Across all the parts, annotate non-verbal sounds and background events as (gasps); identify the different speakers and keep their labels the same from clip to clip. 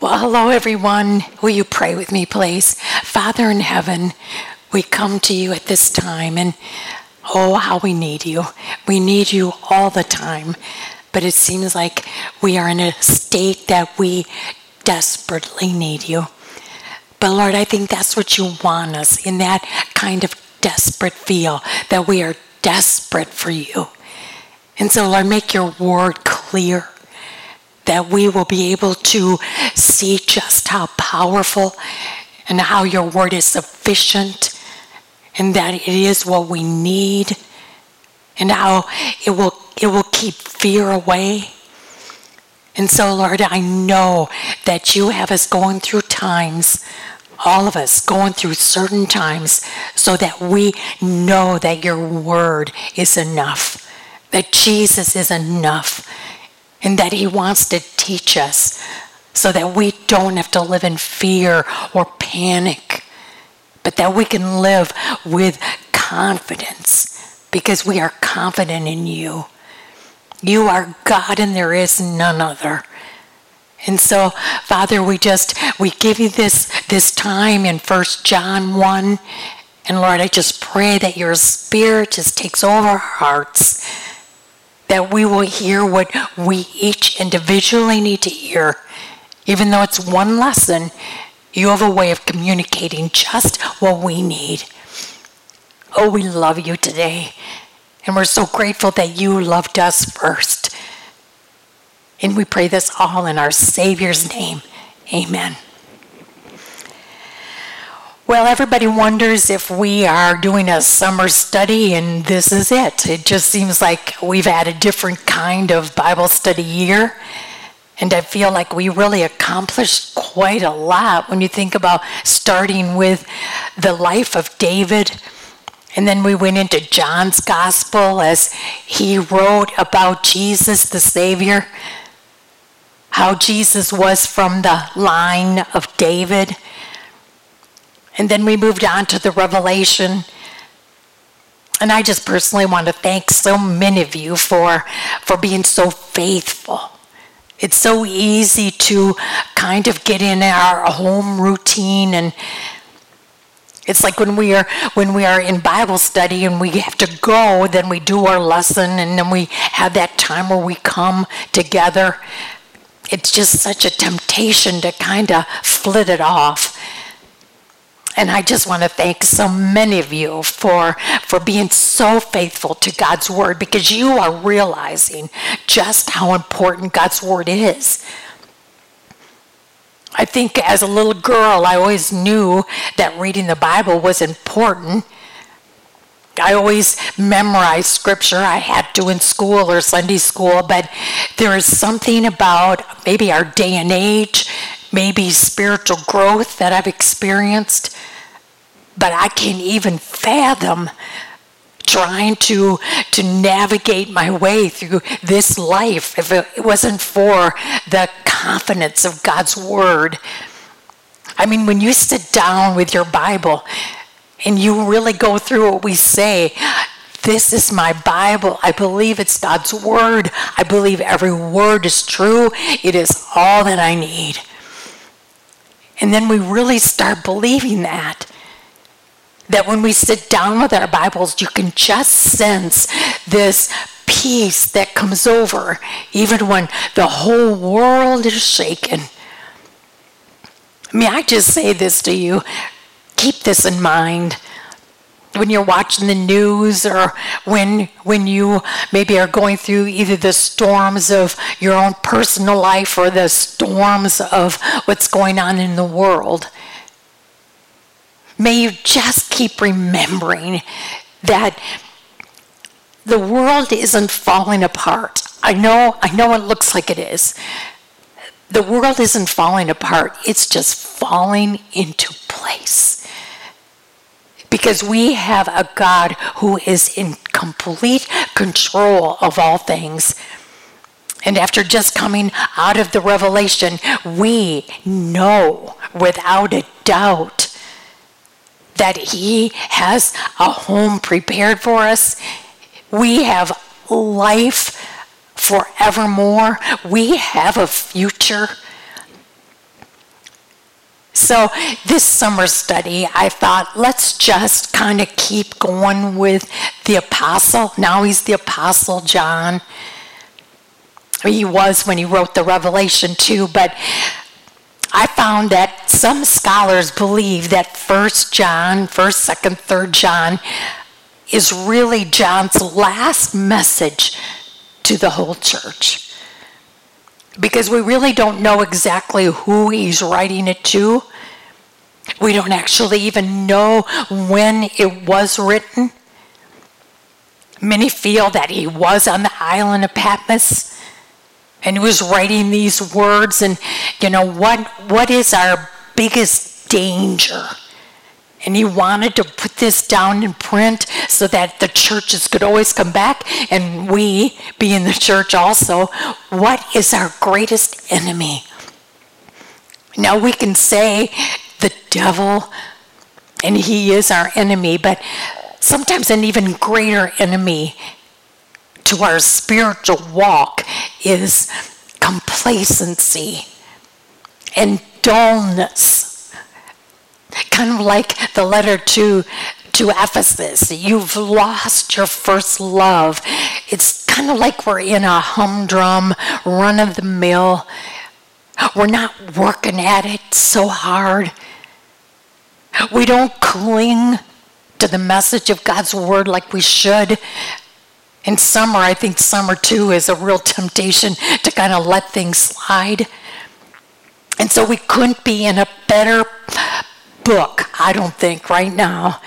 Speaker 1: Well, hello, everyone. Will you pray with me, please? Father in heaven, we come to you at this time, and oh, how we need you. We need you all the time, but it seems like we are in a state that we desperately need you. But Lord, I think that's what you want us in that kind of desperate feel that we are desperate for you. And so, Lord, make your word clear that we will be able to see just how powerful and how your word is sufficient and that it is what we need and how it will it will keep fear away. And so Lord, I know that you have us going through times all of us going through certain times so that we know that your word is enough, that Jesus is enough, and that He wants to teach us so that we don't have to live in fear or panic, but that we can live with confidence because we are confident in you. You are God and there is none other. And so, Father, we just we give you this this time in First John 1. And Lord, I just pray that your spirit just takes over our hearts that we will hear what we each individually need to hear. Even though it's one lesson, you have a way of communicating just what we need. Oh, we love you today. And we're so grateful that you loved us first. And we pray this all in our Savior's name. Amen. Well, everybody wonders if we are doing a summer study, and this is it. It just seems like we've had a different kind of Bible study year. And I feel like we really accomplished quite a lot when you think about starting with the life of David. And then we went into John's gospel as he wrote about Jesus, the Savior, how Jesus was from the line of David and then we moved on to the Revelation. And I just personally want to thank so many of you for, for being so faithful. It's so easy to kind of get in our home routine and it's like when we are when we are in Bible study and we have to go, then we do our lesson and then we have that time where we come together. It's just such a temptation to kind of flit it off. And I just want to thank so many of you for, for being so faithful to God's word because you are realizing just how important God's word is. I think as a little girl, I always knew that reading the Bible was important. I always memorized scripture. I had to in school or Sunday school, but there is something about maybe our day and age, maybe spiritual growth that I've experienced but I can't even fathom trying to to navigate my way through this life if it wasn't for the confidence of God's word. I mean, when you sit down with your Bible and you really go through what we say, this is my Bible. I believe it's God's word. I believe every word is true. It is all that I need. And then we really start believing that that when we sit down with our Bibles, you can just sense this peace that comes over, even when the whole world is shaken. May I just say this to you? Keep this in mind when you're watching the news or when when you maybe are going through either the storms of your own personal life or the storms of what's going on in the world May you just keep remembering that the world isn't falling apart. I know, I know it looks like it is. The world isn't falling apart, it's just falling into place. Because we have a God who is in complete control of all things. And after just coming out of the revelation, we know without a doubt that He has a home prepared for us. We have life forevermore. We have a future. So, this summer study, I thought let's just kind of keep going with the apostle. Now he's the apostle John. He was when he wrote the Revelation too, but I found that some scholars believe that First John, First, Second, Third John, is really John's last message to the whole church. Because we really don't know exactly who he's writing it to. We don't actually even know when it was written. Many feel that he was on the island of Patmos and he was writing these words and you know what what is our biggest danger and he wanted to put this down in print so that the churches could always come back and we be in the church also what is our greatest enemy now we can say the devil and he is our enemy but sometimes an even greater enemy to our spiritual walk is complacency and dullness. Kind of like the letter to, to Ephesus. You've lost your first love. It's kind of like we're in a humdrum, run of the mill. We're not working at it so hard. We don't cling to the message of God's word like we should. In summer, I think summer too is a real temptation to kind of let things slide. And so we couldn't be in a better book, I don't think, right now,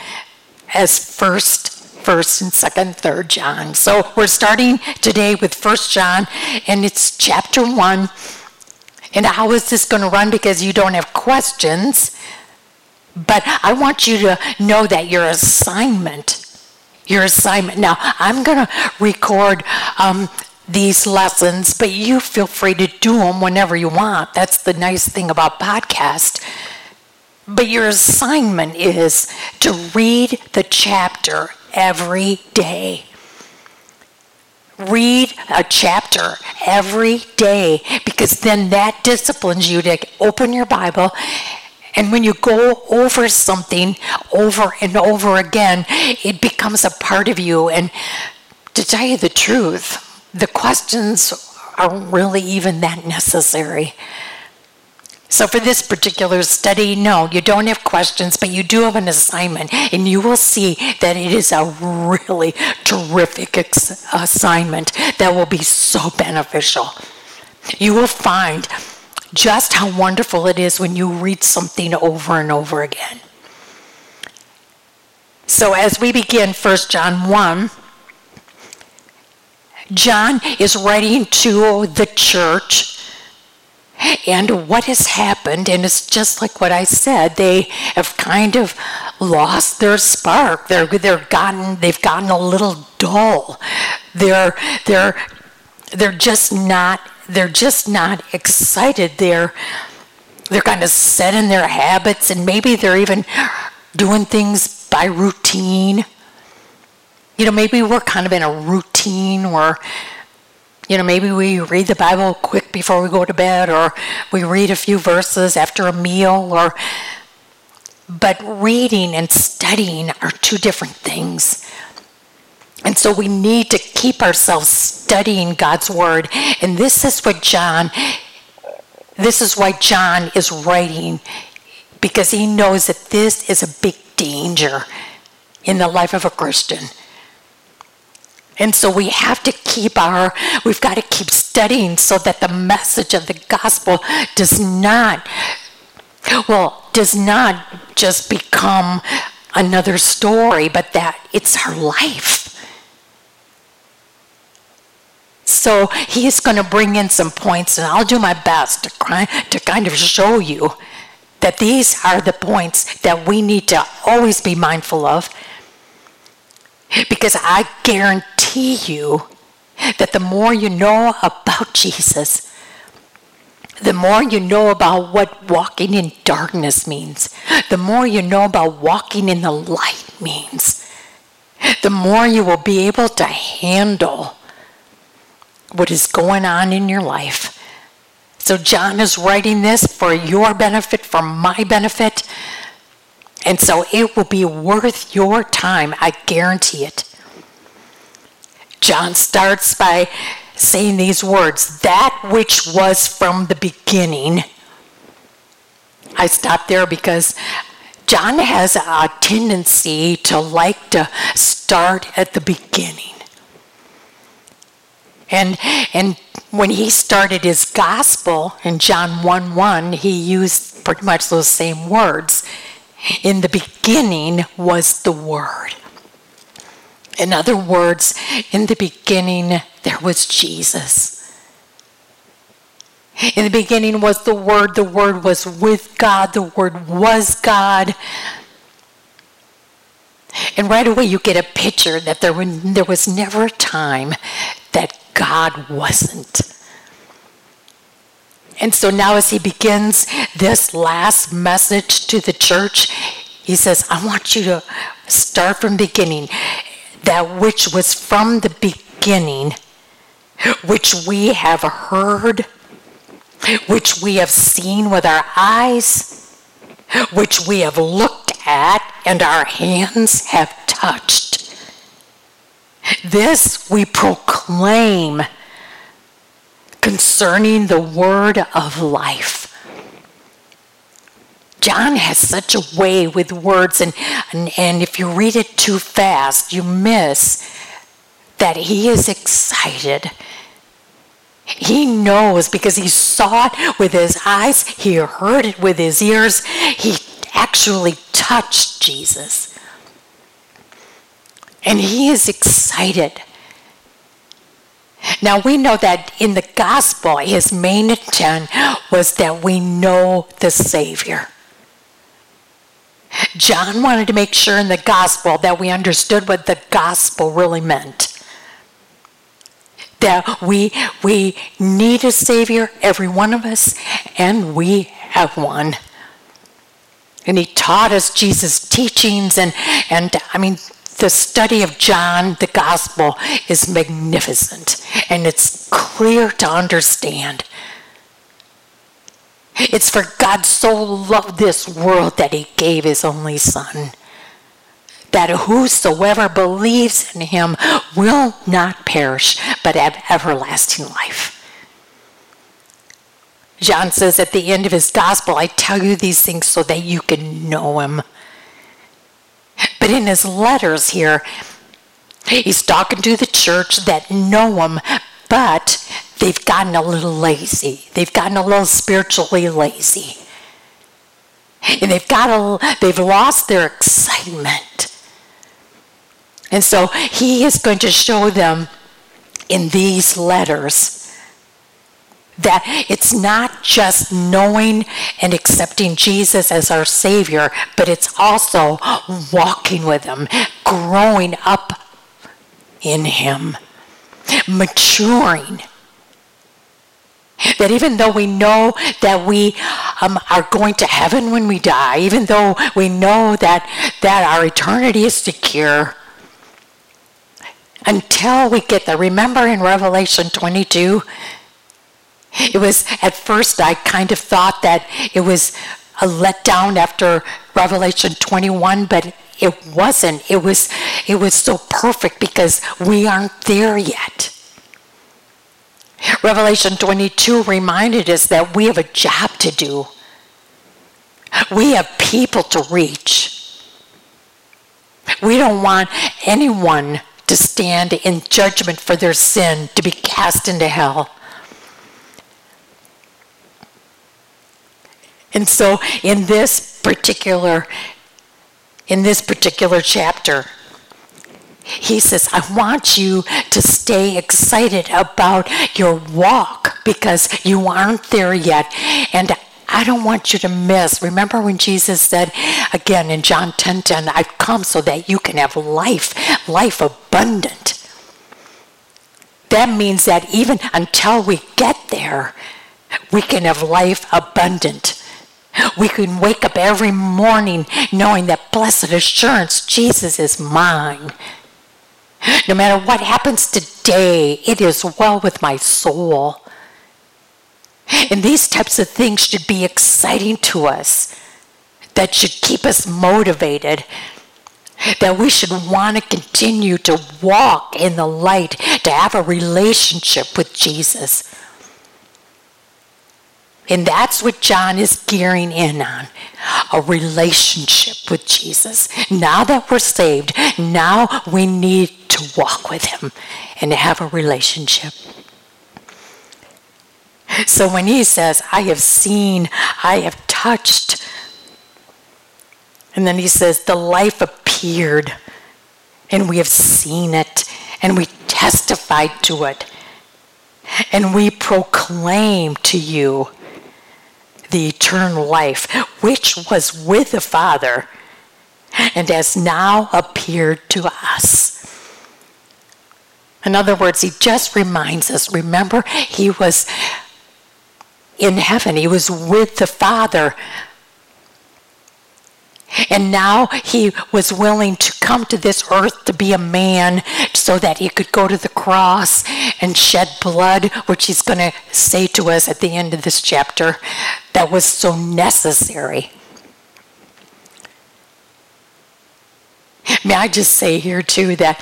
Speaker 1: as first, first and second, third John. So we're starting today with First John, and it's chapter one. And how is this going to run? Because you don't have questions. But I want you to know that your assignment your assignment. Now, I'm going to record um, these lessons, but you feel free to do them whenever you want. That's the nice thing about podcast. But your assignment is to read the chapter every day. Read a chapter every day because then that disciplines you to open your Bible and when you go over something over and over again, it becomes a part of you. And to tell you the truth, the questions aren't really even that necessary. So, for this particular study, no, you don't have questions, but you do have an assignment, and you will see that it is a really terrific ex- assignment that will be so beneficial. You will find just how wonderful it is when you read something over and over again. So, as we begin 1 John 1, John is writing to the church and what has happened, and it's just like what I said, they have kind of lost their spark. They're, they're gotten, they've gotten a little dull. They're, they're, they're just not they're just not excited. They're they're kind of set in their habits and maybe they're even doing things by routine. You know, maybe we're kind of in a routine where you know, maybe we read the Bible quick before we go to bed or we read a few verses after a meal or but reading and studying are two different things. And so we need to keep ourselves studying God's word. And this is what John, this is why John is writing, because he knows that this is a big danger in the life of a Christian. And so we have to keep our, we've got to keep studying so that the message of the gospel does not, well, does not just become another story, but that it's our life. So he is going to bring in some points, and I'll do my best to, to kind of show you that these are the points that we need to always be mindful of. Because I guarantee you that the more you know about Jesus, the more you know about what walking in darkness means, the more you know about walking in the light means, the more you will be able to handle what is going on in your life So John is writing this for your benefit, for my benefit. And so it will be worth your time. I guarantee it. John starts by saying these words that which was from the beginning. I stopped there because John has a tendency to like to start at the beginning. And, and when he started his gospel in John 1 1, he used pretty much those same words. In the beginning was the Word. In other words, in the beginning, there was Jesus. In the beginning was the Word, the Word was with God, the Word was God. And right away, you get a picture that there, were, there was never a time that God wasn't. And so now, as he begins this last message to the church, he says, I want you to start from beginning. That which was from the beginning, which we have heard which we have seen with our eyes, which we have looked at and our hands have touched. This we proclaim concerning the word of life. John has such a way with words, and, and, and if you read it too fast, you miss that he is excited he knows because he saw it with his eyes, he heard it with his ears, he actually touched Jesus. And he is excited. Now we know that in the gospel, his main intent was that we know the Savior. John wanted to make sure in the gospel that we understood what the gospel really meant that we we need a savior every one of us and we have one and he taught us jesus teachings and and i mean the study of john the gospel is magnificent and it's clear to understand it's for god so loved this world that he gave his only son that whosoever believes in him will not perish, but have everlasting life. John says at the end of his gospel, I tell you these things so that you can know him. In his letters here, he's talking to the church that know him, but they've gotten a little lazy. They've gotten a little spiritually lazy. And they've got a, they've lost their excitement. And so he is going to show them in these letters that it's not just knowing and accepting Jesus as our Savior, but it's also walking with Him, growing up in Him, maturing. That even though we know that we um, are going to heaven when we die, even though we know that, that our eternity is secure, until we get there. Remember in Revelation 22? It was, at first, I kind of thought that it was a letdown after Revelation 21, but it wasn't. It was, it was so perfect because we aren't there yet. Revelation 22 reminded us that we have a job to do. We have people to reach. We don't want anyone to stand in judgment for their sin, to be cast into hell. And so in this particular in this particular chapter, he says, I want you to stay excited about your walk because you aren't there yet. And I don't want you to miss. Remember when Jesus said again in John 10 10, I've come so that you can have life, life abundant. That means that even until we get there, we can have life abundant. We can wake up every morning knowing that blessed assurance, Jesus is mine. No matter what happens today, it is well with my soul. And these types of things should be exciting to us, that should keep us motivated, that we should want to continue to walk in the light, to have a relationship with Jesus. And that's what John is gearing in on a relationship with Jesus. Now that we're saved, now we need to walk with Him and have a relationship. So when he says, I have seen, I have touched, and then he says, the life appeared, and we have seen it, and we testified to it, and we proclaim to you eternal life, which was with the Father, and has now appeared to us. In other words, he just reminds us remember, he was in heaven. He was with the Father. And now he was willing to come to this earth to be a man so that he could go to the cross and shed blood, which he's going to say to us at the end of this chapter, that was so necessary. May I just say here, too, that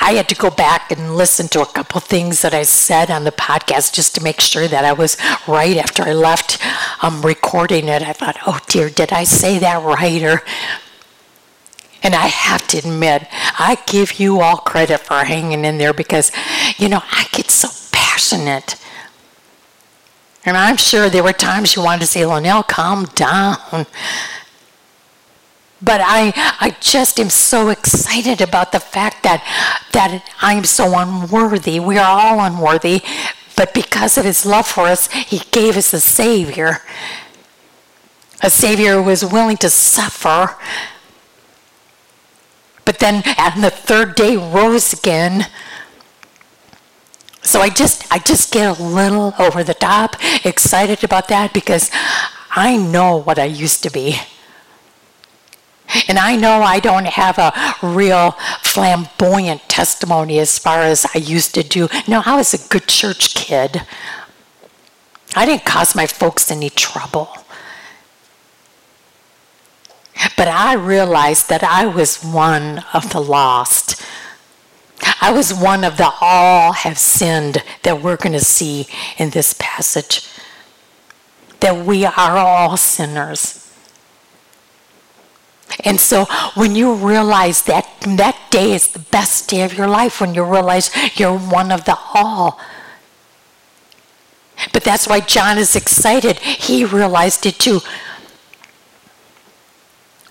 Speaker 1: I had to go back and listen to a couple things that I said on the podcast just to make sure that I was right after I left um, recording it. I thought, oh dear, did I say that right? Or, and I have to admit, I give you all credit for hanging in there because, you know, I get so passionate. And I'm sure there were times you wanted to say, Linnell, calm down. But I, I just am so excited about the fact that, that I'm so unworthy. We are all unworthy. But because of his love for us, he gave us a Savior. A Savior who was willing to suffer. But then on the third day rose again. So I just I just get a little over the top excited about that because I know what I used to be. And I know I don't have a real flamboyant testimony as far as I used to do. No, I was a good church kid. I didn't cause my folks any trouble. But I realized that I was one of the lost. I was one of the all have sinned that we're going to see in this passage. That we are all sinners. And so when you realize that that day is the best day of your life, when you realize you're one of the all. But that's why John is excited. He realized it too.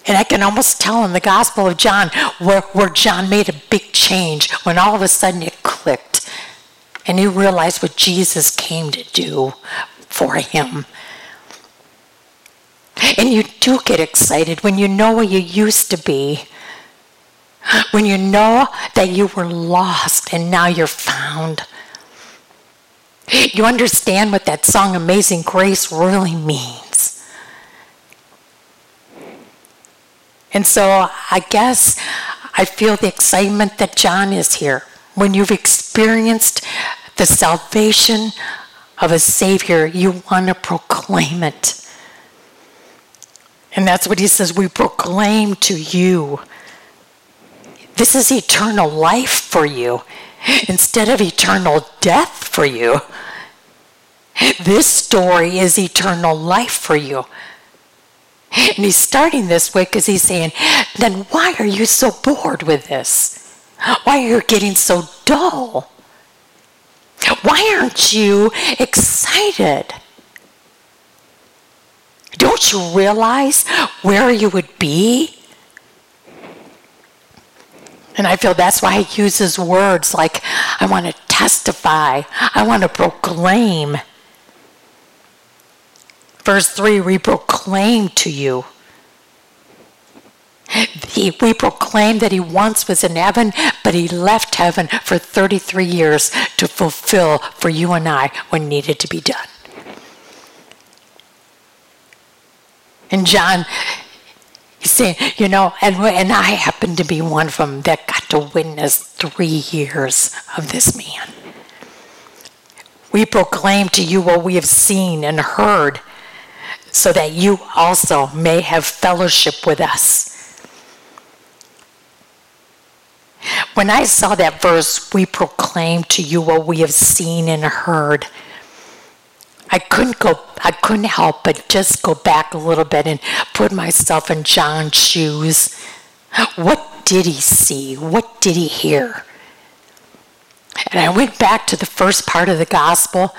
Speaker 1: And I can almost tell in the Gospel of John where, where John made a big change when all of a sudden it clicked. And he realized what Jesus came to do for him. And you do get excited when you know where you used to be. When you know that you were lost and now you're found. You understand what that song Amazing Grace really means. And so I guess I feel the excitement that John is here. When you've experienced the salvation of a Savior, you want to proclaim it. And that's what he says we proclaim to you. This is eternal life for you instead of eternal death for you. This story is eternal life for you. And he's starting this way because he's saying, then why are you so bored with this? Why are you getting so dull? Why aren't you excited? Don't you realize where you would be? And I feel that's why he uses words like, I want to testify, I want to proclaim. Verse 3 we proclaim to you. He, we proclaim that he once was in heaven, but he left heaven for 33 years to fulfill for you and I what needed to be done. And John, he's saying, you know, and, and I happen to be one of them that got to witness three years of this man. We proclaim to you what we have seen and heard, so that you also may have fellowship with us. When I saw that verse, we proclaim to you what we have seen and heard. I couldn't go I couldn't help but just go back a little bit and put myself in John's shoes. What did he see? What did he hear? And I went back to the first part of the gospel,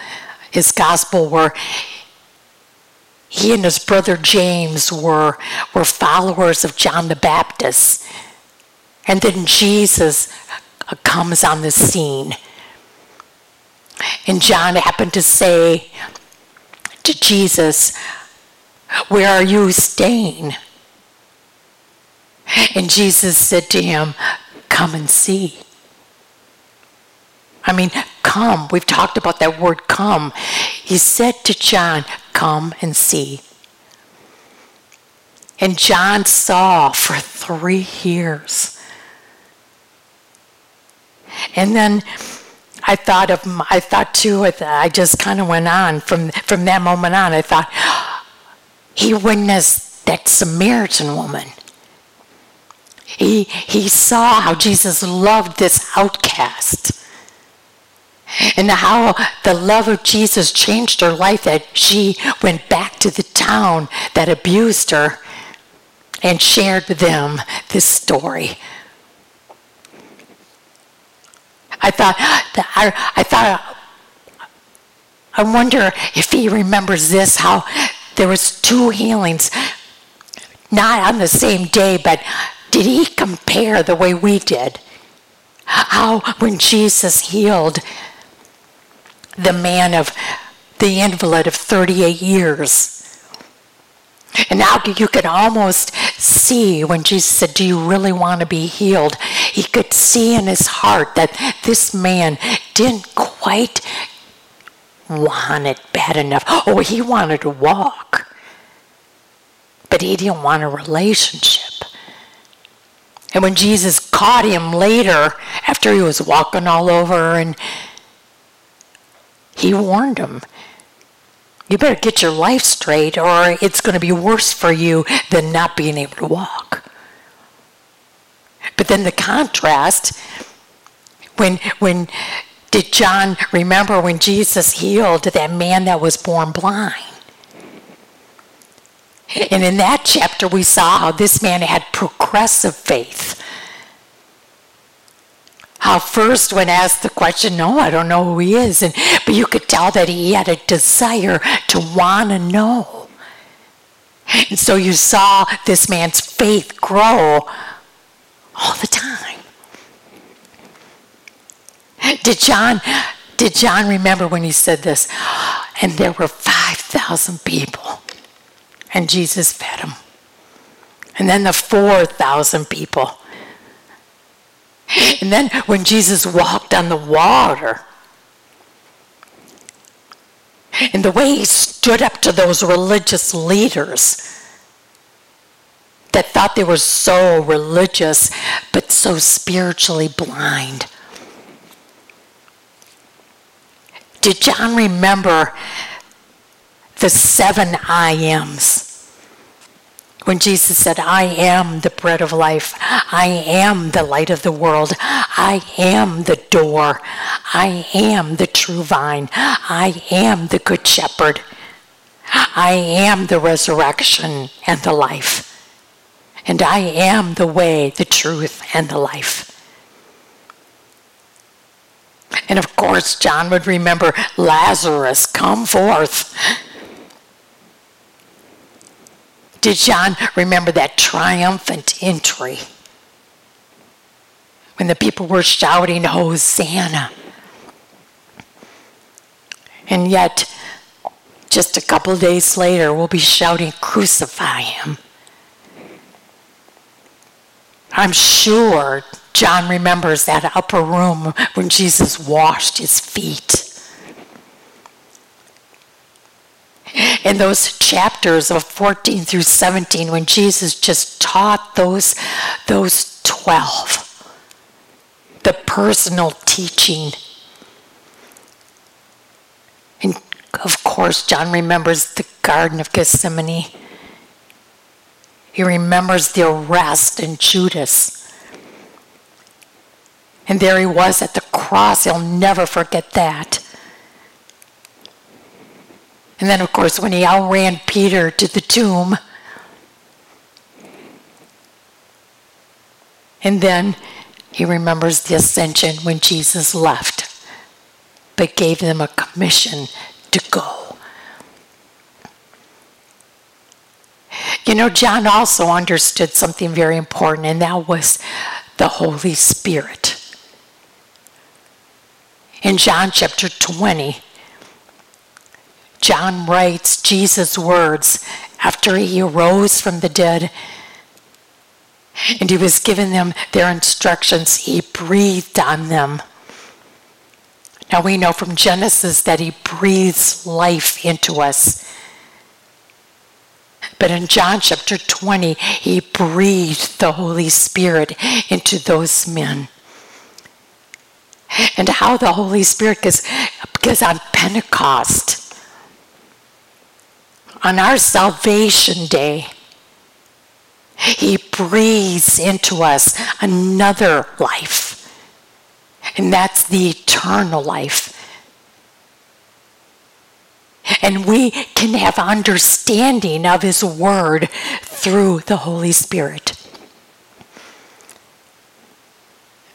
Speaker 1: his gospel where he and his brother James were, were followers of John the Baptist. And then Jesus comes on the scene. And John happened to say to Jesus, Where are you staying? And Jesus said to him, Come and see. I mean, come. We've talked about that word come. He said to John, Come and see. And John saw for three years. And then I thought of, I thought too, I just kind of went on from, from that moment on. I thought, (gasps) he witnessed that Samaritan woman. He, he saw how Jesus loved this outcast and how the love of Jesus changed her life that she went back to the town that abused her and shared with them this story. I thought, I, I thought, I wonder if he remembers this, how there was two healings, not on the same day, but did he compare the way we did? How when Jesus healed the man of the invalid of 38 years. And now you could almost see when Jesus said, Do you really want to be healed? He could see in his heart that this man didn't quite want it bad enough. Oh, he wanted to walk, but he didn't want a relationship. And when Jesus caught him later, after he was walking all over and he warned him. You better get your life straight, or it's going to be worse for you than not being able to walk. But then the contrast when when did John remember when Jesus healed that man that was born blind? And in that chapter, we saw how this man had progressive faith how first when asked the question, no, I don't know who he is. And, but you could tell that he had a desire to want to know. And so you saw this man's faith grow all the time. Did John, did John remember when he said this? And there were 5,000 people, and Jesus fed them. And then the 4,000 people. And then when Jesus walked on the water, and the way he stood up to those religious leaders that thought they were so religious but so spiritually blind. Did John remember the seven I ams? When Jesus said, I am the bread of life, I am the light of the world, I am the door, I am the true vine, I am the good shepherd, I am the resurrection and the life, and I am the way, the truth, and the life. And of course, John would remember Lazarus, come forth. Did John remember that triumphant entry? When the people were shouting, Hosanna. And yet, just a couple days later, we'll be shouting, Crucify him. I'm sure John remembers that upper room when Jesus washed his feet. In those chapters of 14 through 17 when Jesus just taught those, those 12 the personal teaching. And of course, John remembers the Garden of Gethsemane. He remembers the arrest in Judas. And there he was at the cross. He'll never forget that. And then, of course, when he outran Peter to the tomb. And then he remembers the ascension when Jesus left, but gave them a commission to go. You know, John also understood something very important, and that was the Holy Spirit. In John chapter 20, John writes Jesus' words after he arose from the dead and he was giving them their instructions. He breathed on them. Now we know from Genesis that he breathes life into us. But in John chapter 20, he breathed the Holy Spirit into those men and how the Holy Spirit, because, on Pentecost, on our salvation day, He breathes into us another life. And that's the eternal life. And we can have understanding of His Word through the Holy Spirit.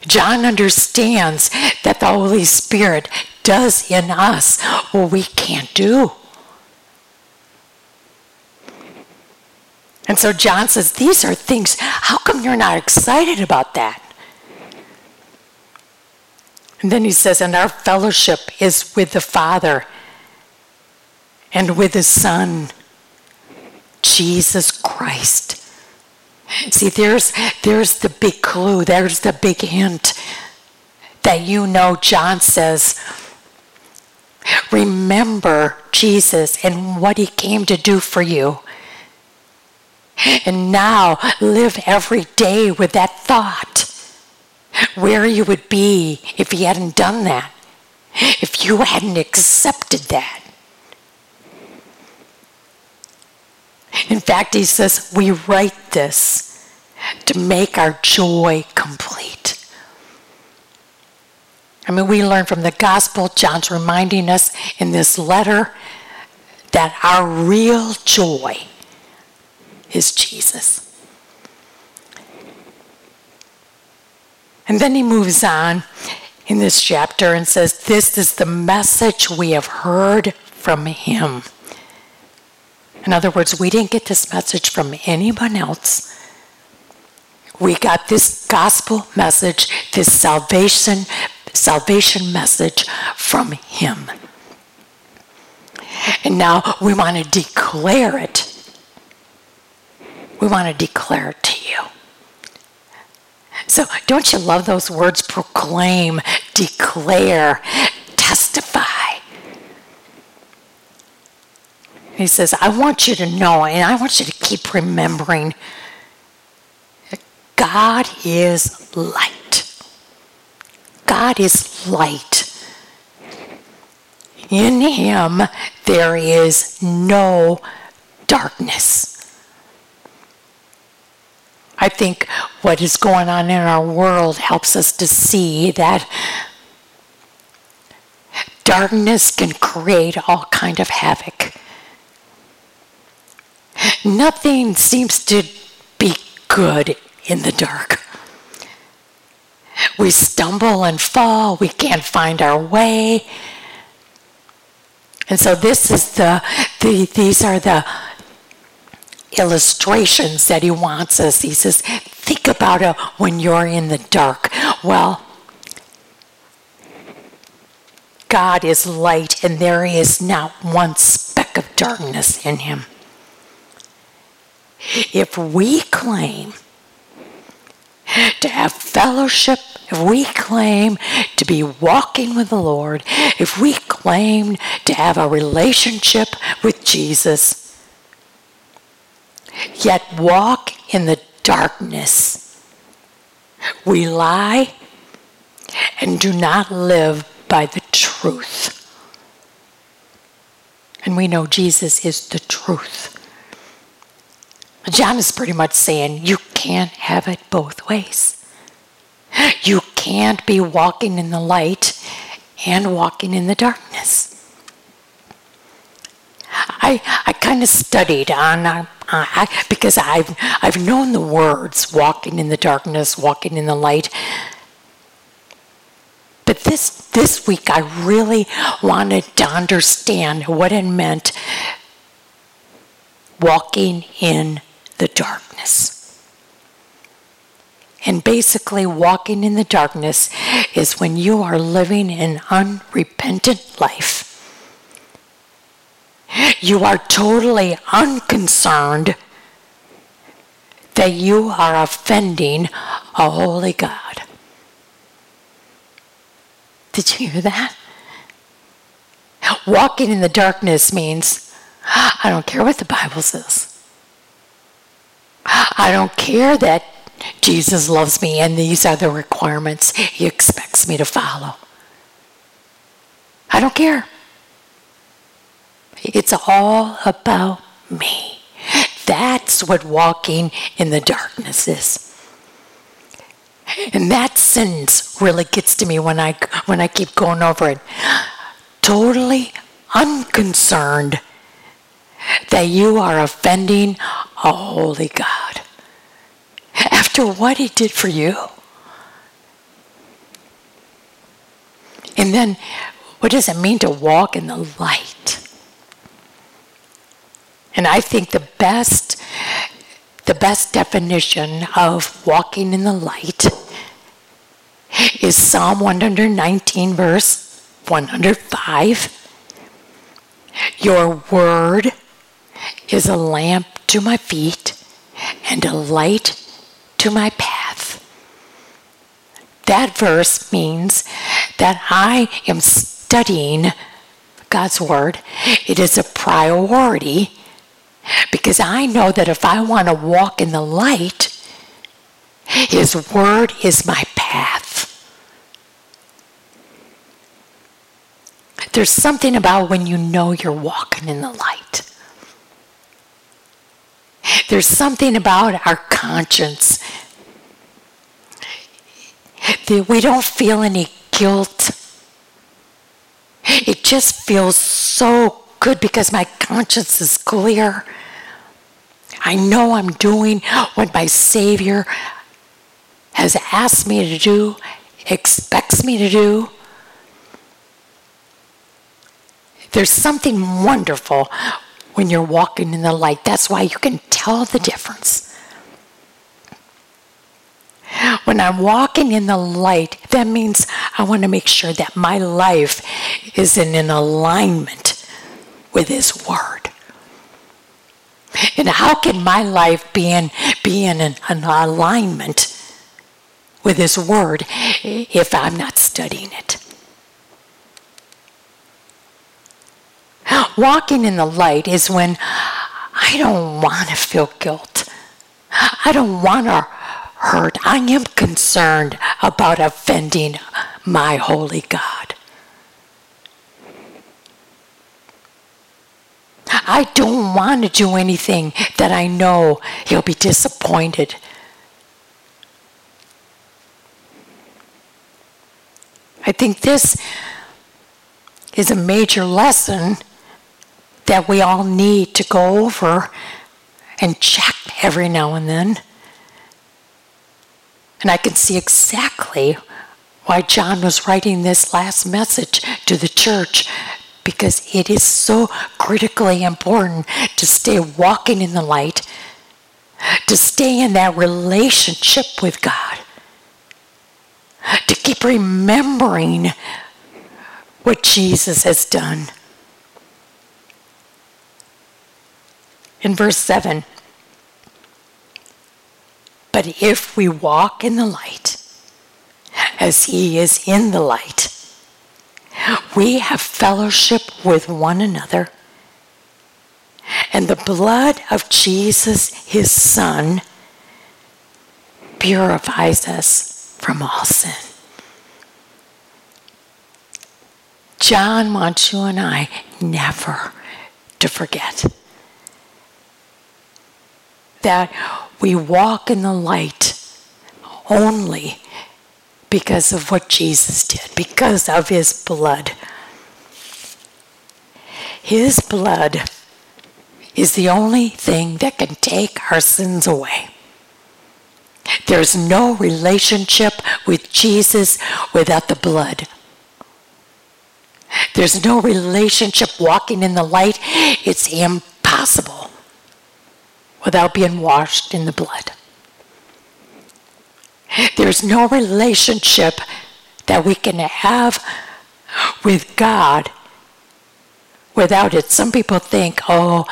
Speaker 1: John understands that the Holy Spirit does in us what we can't do. And so John says, These are things, how come you're not excited about that? And then he says, And our fellowship is with the Father and with the Son, Jesus Christ. See, there's, there's the big clue, there's the big hint that you know John says, remember Jesus and what he came to do for you. And now live every day with that thought. Where you would be if he hadn't done that, if you hadn't accepted that. In fact, he says, we write this to make our joy complete. I mean, we learn from the gospel, John's reminding us in this letter that our real joy is Jesus. And then he moves on in this chapter and says, This is the message we have heard from him. In other words, we didn't get this message from anyone else. We got this gospel message, this salvation salvation message from him. And now we want to declare it. We want to declare to you. So, don't you love those words? Proclaim, declare, testify. He says, I want you to know and I want you to keep remembering that God is light. God is light. In Him there is no darkness. I think what is going on in our world helps us to see that darkness can create all kind of havoc Nothing seems to be good in the dark. We stumble and fall, we can't find our way. And so this is the, the these are the illustrations that he wants us. He says, think about it when you're in the dark. Well, God is light and there is not one speck of darkness in him. If we claim to have fellowship, if we claim to be walking with the Lord, if we claim to have a relationship with Jesus, yet walk in the darkness, we lie and do not live by the truth. And we know Jesus is the truth. John is pretty much saying you can't have it both ways. You can't be walking in the light and walking in the darkness. I, I kind of studied on uh, I, because I've I've known the words walking in the darkness, walking in the light. But this this week I really wanted to understand what it meant walking in the darkness. And basically, walking in the darkness is when you are living an unrepentant life. You are totally unconcerned that you are offending a holy God. Did you hear that? Walking in the darkness means I don't care what the Bible says. I don't care that Jesus loves me and these are the requirements he expects me to follow. I don't care. It's all about me. That's what walking in the darkness is. And that sentence really gets to me when I when I keep going over it. Totally unconcerned that you are offending a holy God after what he did for you. And then, what does it mean to walk in the light? And I think the best the best definition of walking in the light is Psalm 119 verse 105. Your word is a lamp to my feet and a light to my path. That verse means that I am studying God's Word. It is a priority because I know that if I want to walk in the light, His Word is my path. There's something about when you know you're walking in the light. There's something about our conscience that we don't feel any guilt. It just feels so good because my conscience is clear. I know I'm doing what my Savior has asked me to do, expects me to do. There's something wonderful when you're walking in the light. That's why you can tell the difference. When I'm walking in the light, that means I want to make sure that my life is in an alignment with His Word. And how can my life be in, be in an, an alignment with His Word if I'm not studying it? Walking in the light is when I don't want to feel guilt. I don't want to hurt. I am concerned about offending my holy God. I don't want to do anything that I know he'll be disappointed. I think this is a major lesson that we all need to go over and check every now and then. And I can see exactly why John was writing this last message to the church because it is so critically important to stay walking in the light, to stay in that relationship with God, to keep remembering what Jesus has done. in verse 7 But if we walk in the light, as he is in the light, we have fellowship with one another. And the blood of Jesus, his Son, purifies us from all sin. John wants you and I never to forget. That we walk in the light only because of what Jesus did, because of his blood. His blood is the only thing that can take our sins away. There's no relationship with Jesus without the blood. There's no relationship walking in the light. It's impossible without being washed in the blood. There's no relationship that we can have with God without it. Some people think, oh,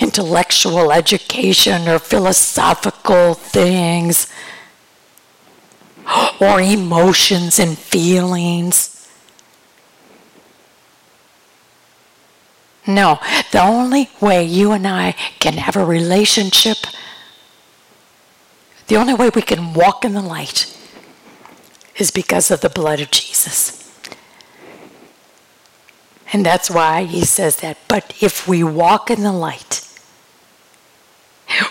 Speaker 1: intellectual education or philosophical things or emotions and feelings. No, the only way you and I can have a relationship, the only way we can walk in the light is because of the blood of Jesus. And that's why he says that. But if we walk in the light,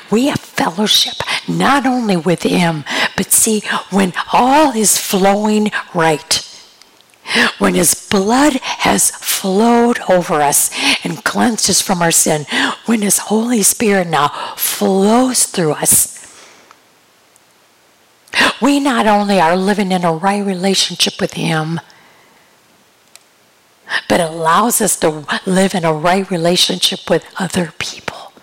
Speaker 1: we have fellowship not only with him, but see, when all is flowing right, when his blood has flowed over us and cleansed us from our sin, when his Holy Spirit now flows through us, we not only are living in a right relationship with him, but it allows us to live in a right relationship with other people.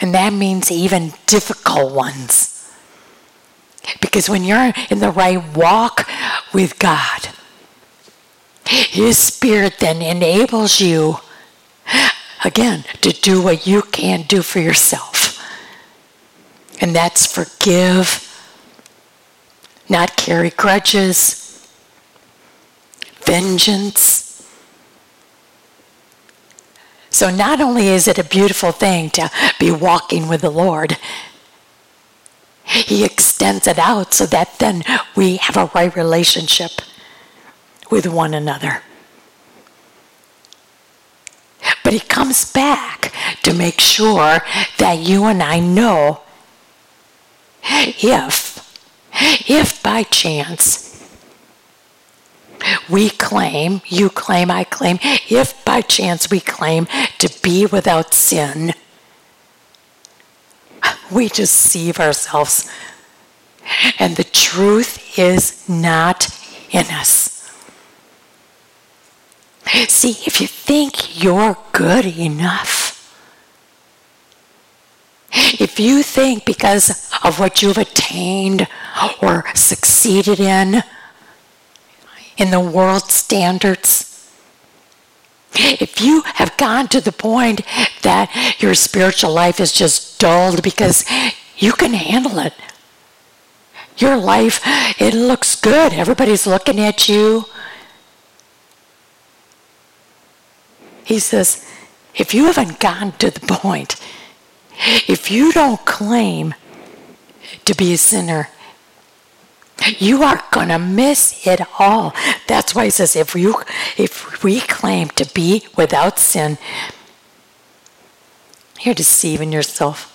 Speaker 1: And that means even difficult ones. Because when you're in the right walk with God, His Spirit then enables you, again, to do what you can't do for yourself. And that's forgive, not carry grudges, vengeance. So, not only is it a beautiful thing to be walking with the Lord, he extends it out so that then we have a right relationship with one another. But he comes back to make sure that you and I know if, if by chance we claim, you claim, I claim, if by chance we claim to be without sin, we deceive ourselves. And the truth is not in us. See, if you think you're good enough, if you think because of what you've attained or succeeded in, in the world standards, if you have gone to the point that your spiritual life is just dulled because you can handle it, your life, it looks good. Everybody's looking at you. He says, if you haven't gone to the point, if you don't claim to be a sinner, you are going to miss it all. That's why he says if you if we claim to be without sin, you're deceiving yourself.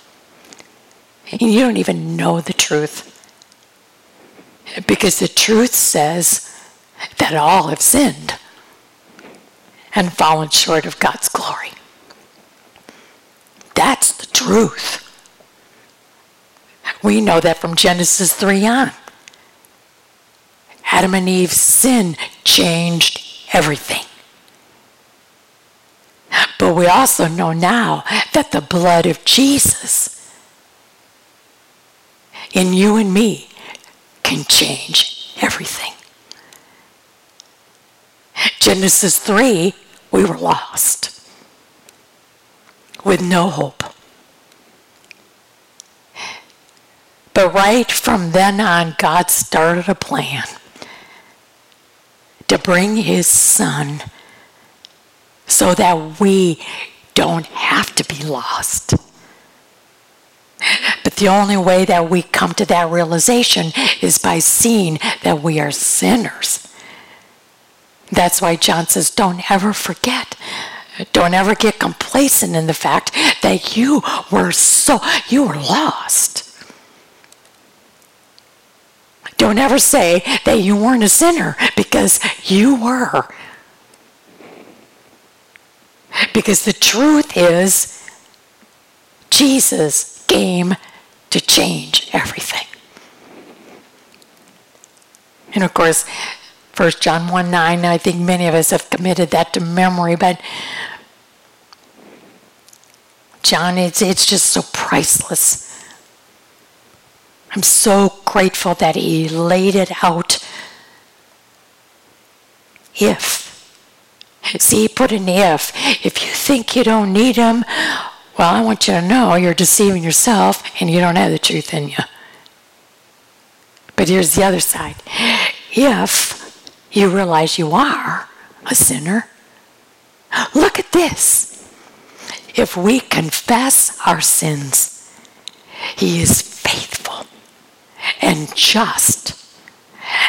Speaker 1: And you don't even know the truth. Because the truth says that all have sinned and fallen short of God's glory. That's the truth. We know that from Genesis 3 on. Adam and Eve's sin changed everything. But we also know now that the blood of Jesus in you and me can change everything. Genesis 3, we were lost with no hope. But right from then on, God started a plan to bring his son so that we don't have to be lost. But the only way that we come to that realization is by seeing that we are sinners. That's why John says, don't ever forget. Don't ever get complacent in the fact that you were so, you were lost. Don't ever say that you weren't a sinner because you were. Because the truth is, Jesus came to change everything. And of course, 1 John 1 9, I think many of us have committed that to memory, but John, it's, it's just so priceless. I'm so grateful that he laid it out. If. See, he put an if. If you think you don't need him, well, I want you to know you're deceiving yourself and you don't have the truth in you. But here's the other side. If you realize you are a sinner, look at this. If we confess our sins, he is faithful and just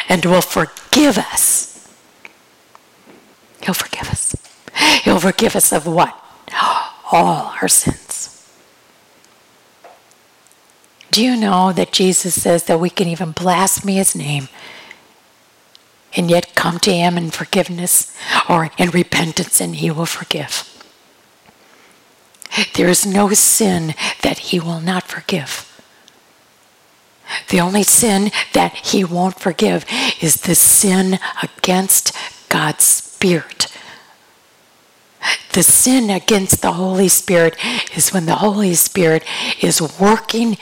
Speaker 1: and will forgive us. He'll forgive us. He'll forgive us of what? All our sins. Do you know that Jesus says that we can even blaspheme his name and yet come to him in forgiveness or in repentance and he will forgive? There is no sin that he will not forgive. The only sin that he won't forgive is the sin against God's Spirit. The sin against the Holy Spirit is when the Holy Spirit is working,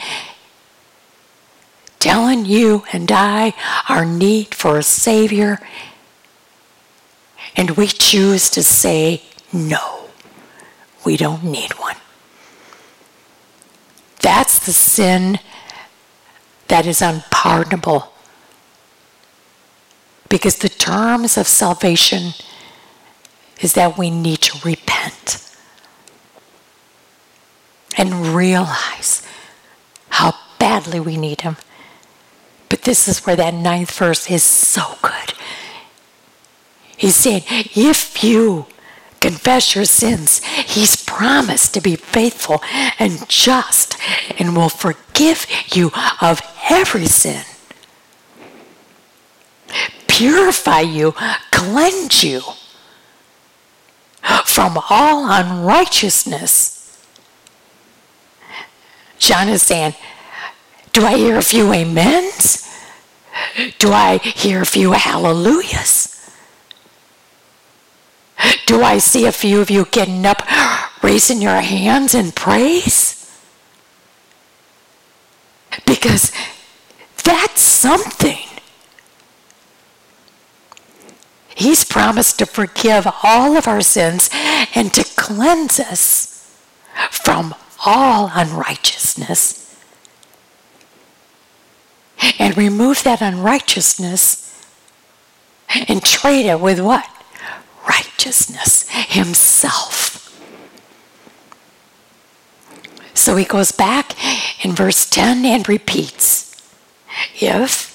Speaker 1: telling you and I our need for a Savior, and we choose to say, no, we don't need one. That's the sin that is unpardonable. Because the terms of salvation is that we need to repent and realize how badly we need Him. But this is where that ninth verse is so good. He's saying, if you confess your sins, He's promised to be faithful and just and will forgive you of every sin. Purify you, cleanse you from all unrighteousness. John is saying, Do I hear a few amens? Do I hear a few hallelujahs? Do I see a few of you getting up, raising your hands in praise? Because that's something. He's promised to forgive all of our sins and to cleanse us from all unrighteousness. And remove that unrighteousness and trade it with what? Righteousness, Himself. So he goes back in verse 10 and repeats If,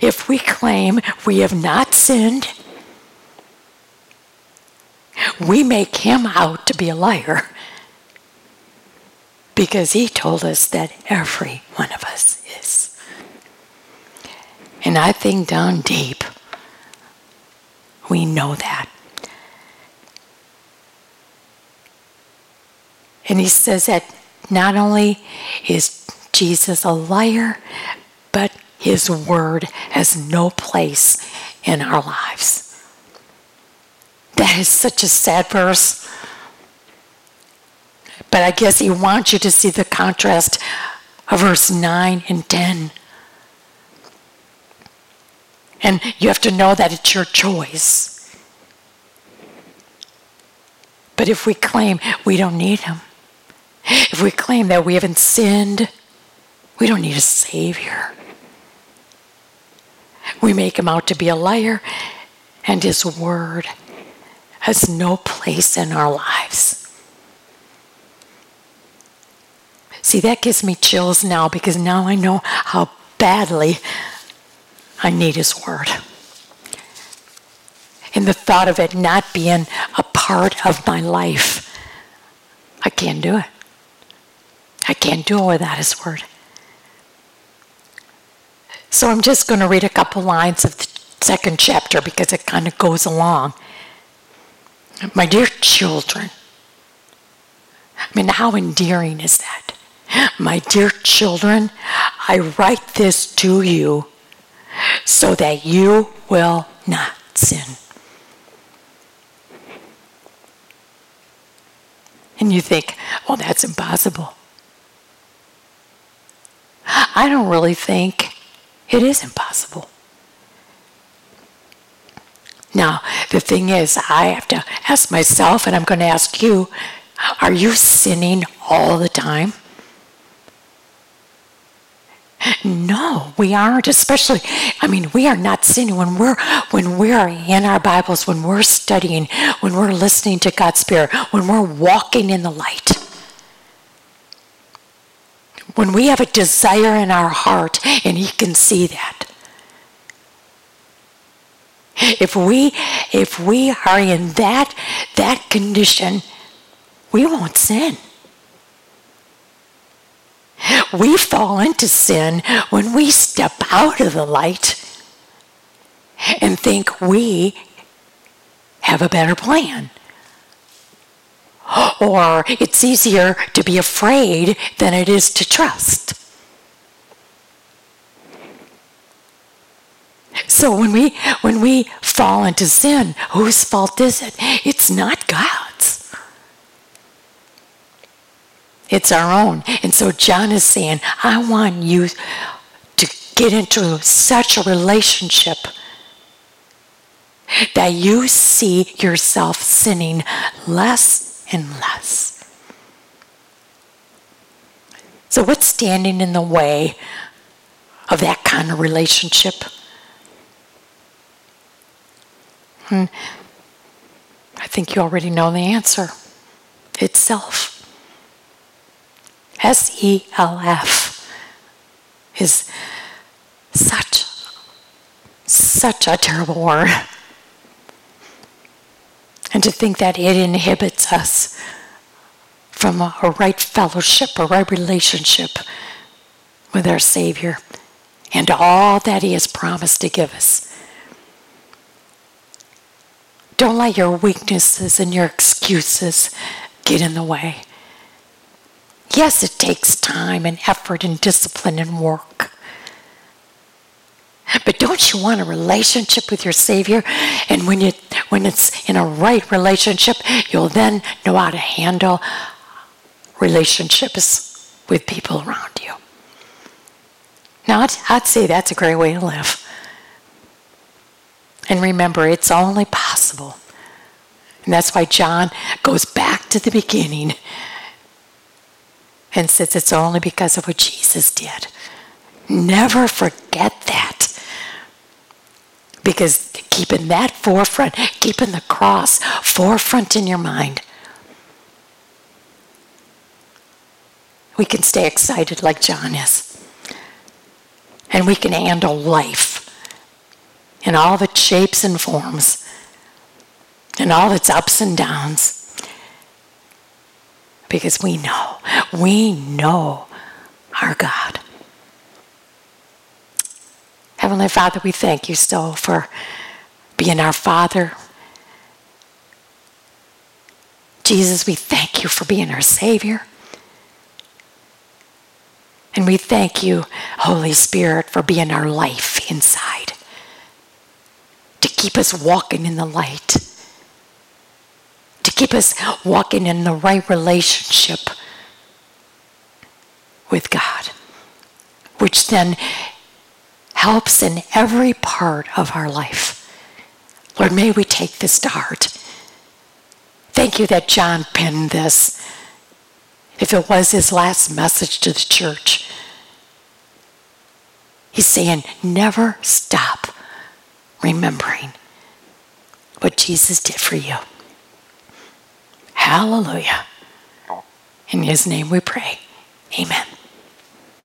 Speaker 1: if we claim we have not sinned, we make him out to be a liar because he told us that every one of us is. And I think down deep, we know that. And he says that not only is Jesus a liar, but his word has no place in our lives. That is such a sad verse. But I guess he wants you to see the contrast of verse 9 and 10. And you have to know that it's your choice. But if we claim we don't need him, if we claim that we haven't sinned, we don't need a Savior. We make him out to be a liar, and his word has no place in our lives. See, that gives me chills now because now I know how badly I need his word. and the thought of it not being a part of my life, I can't do it. I can't do it without His Word. So I'm just going to read a couple lines of the second chapter because it kind of goes along. My dear children, I mean, how endearing is that? My dear children, I write this to you so that you will not sin. And you think, well, that's impossible. I don't really think it is impossible. Now, the thing is, I have to ask myself, and I'm going to ask you are you sinning all the time? No, we aren't. Especially, I mean, we are not sinning when we're when we're in our Bibles, when we're studying, when we're listening to God's Spirit, when we're walking in the light. When we have a desire in our heart, and He can see that. If we if we are in that that condition, we won't sin. We fall into sin when we step out of the light and think we have a better plan. Or it's easier to be afraid than it is to trust. So when we when we fall into sin, whose fault is it? It's not God's. It's our own. And so John is saying, I want you to get into such a relationship that you see yourself sinning less and less. So, what's standing in the way of that kind of relationship? Hmm. I think you already know the answer. It's self. S E L F is such, such a terrible word. And to think that it inhibits us from a, a right fellowship, a right relationship with our Savior and all that He has promised to give us. Don't let your weaknesses and your excuses get in the way. Yes, it takes time and effort and discipline and work. But don't you want a relationship with your Savior? And when you when it's in a right relationship, you'll then know how to handle relationships with people around you. Now, I'd, I'd say that's a great way to live. And remember, it's only possible. And that's why John goes back to the beginning and says it's only because of what Jesus did. Never forget that. Because keeping that forefront, keeping the cross forefront in your mind, we can stay excited like John is. And we can handle life in all of its shapes and forms, in all its ups and downs. Because we know, we know our God. Heavenly Father, we thank you still for being our Father. Jesus, we thank you for being our Savior. And we thank you, Holy Spirit, for being our life inside to keep us walking in the light, keep us walking in the right relationship with God, which then helps in every part of our life. Lord, may we take this to heart. Thank you that John penned this. If it was his last message to the church, he's saying, never stop remembering what Jesus did for you. Hallelujah. In his name we pray. Amen.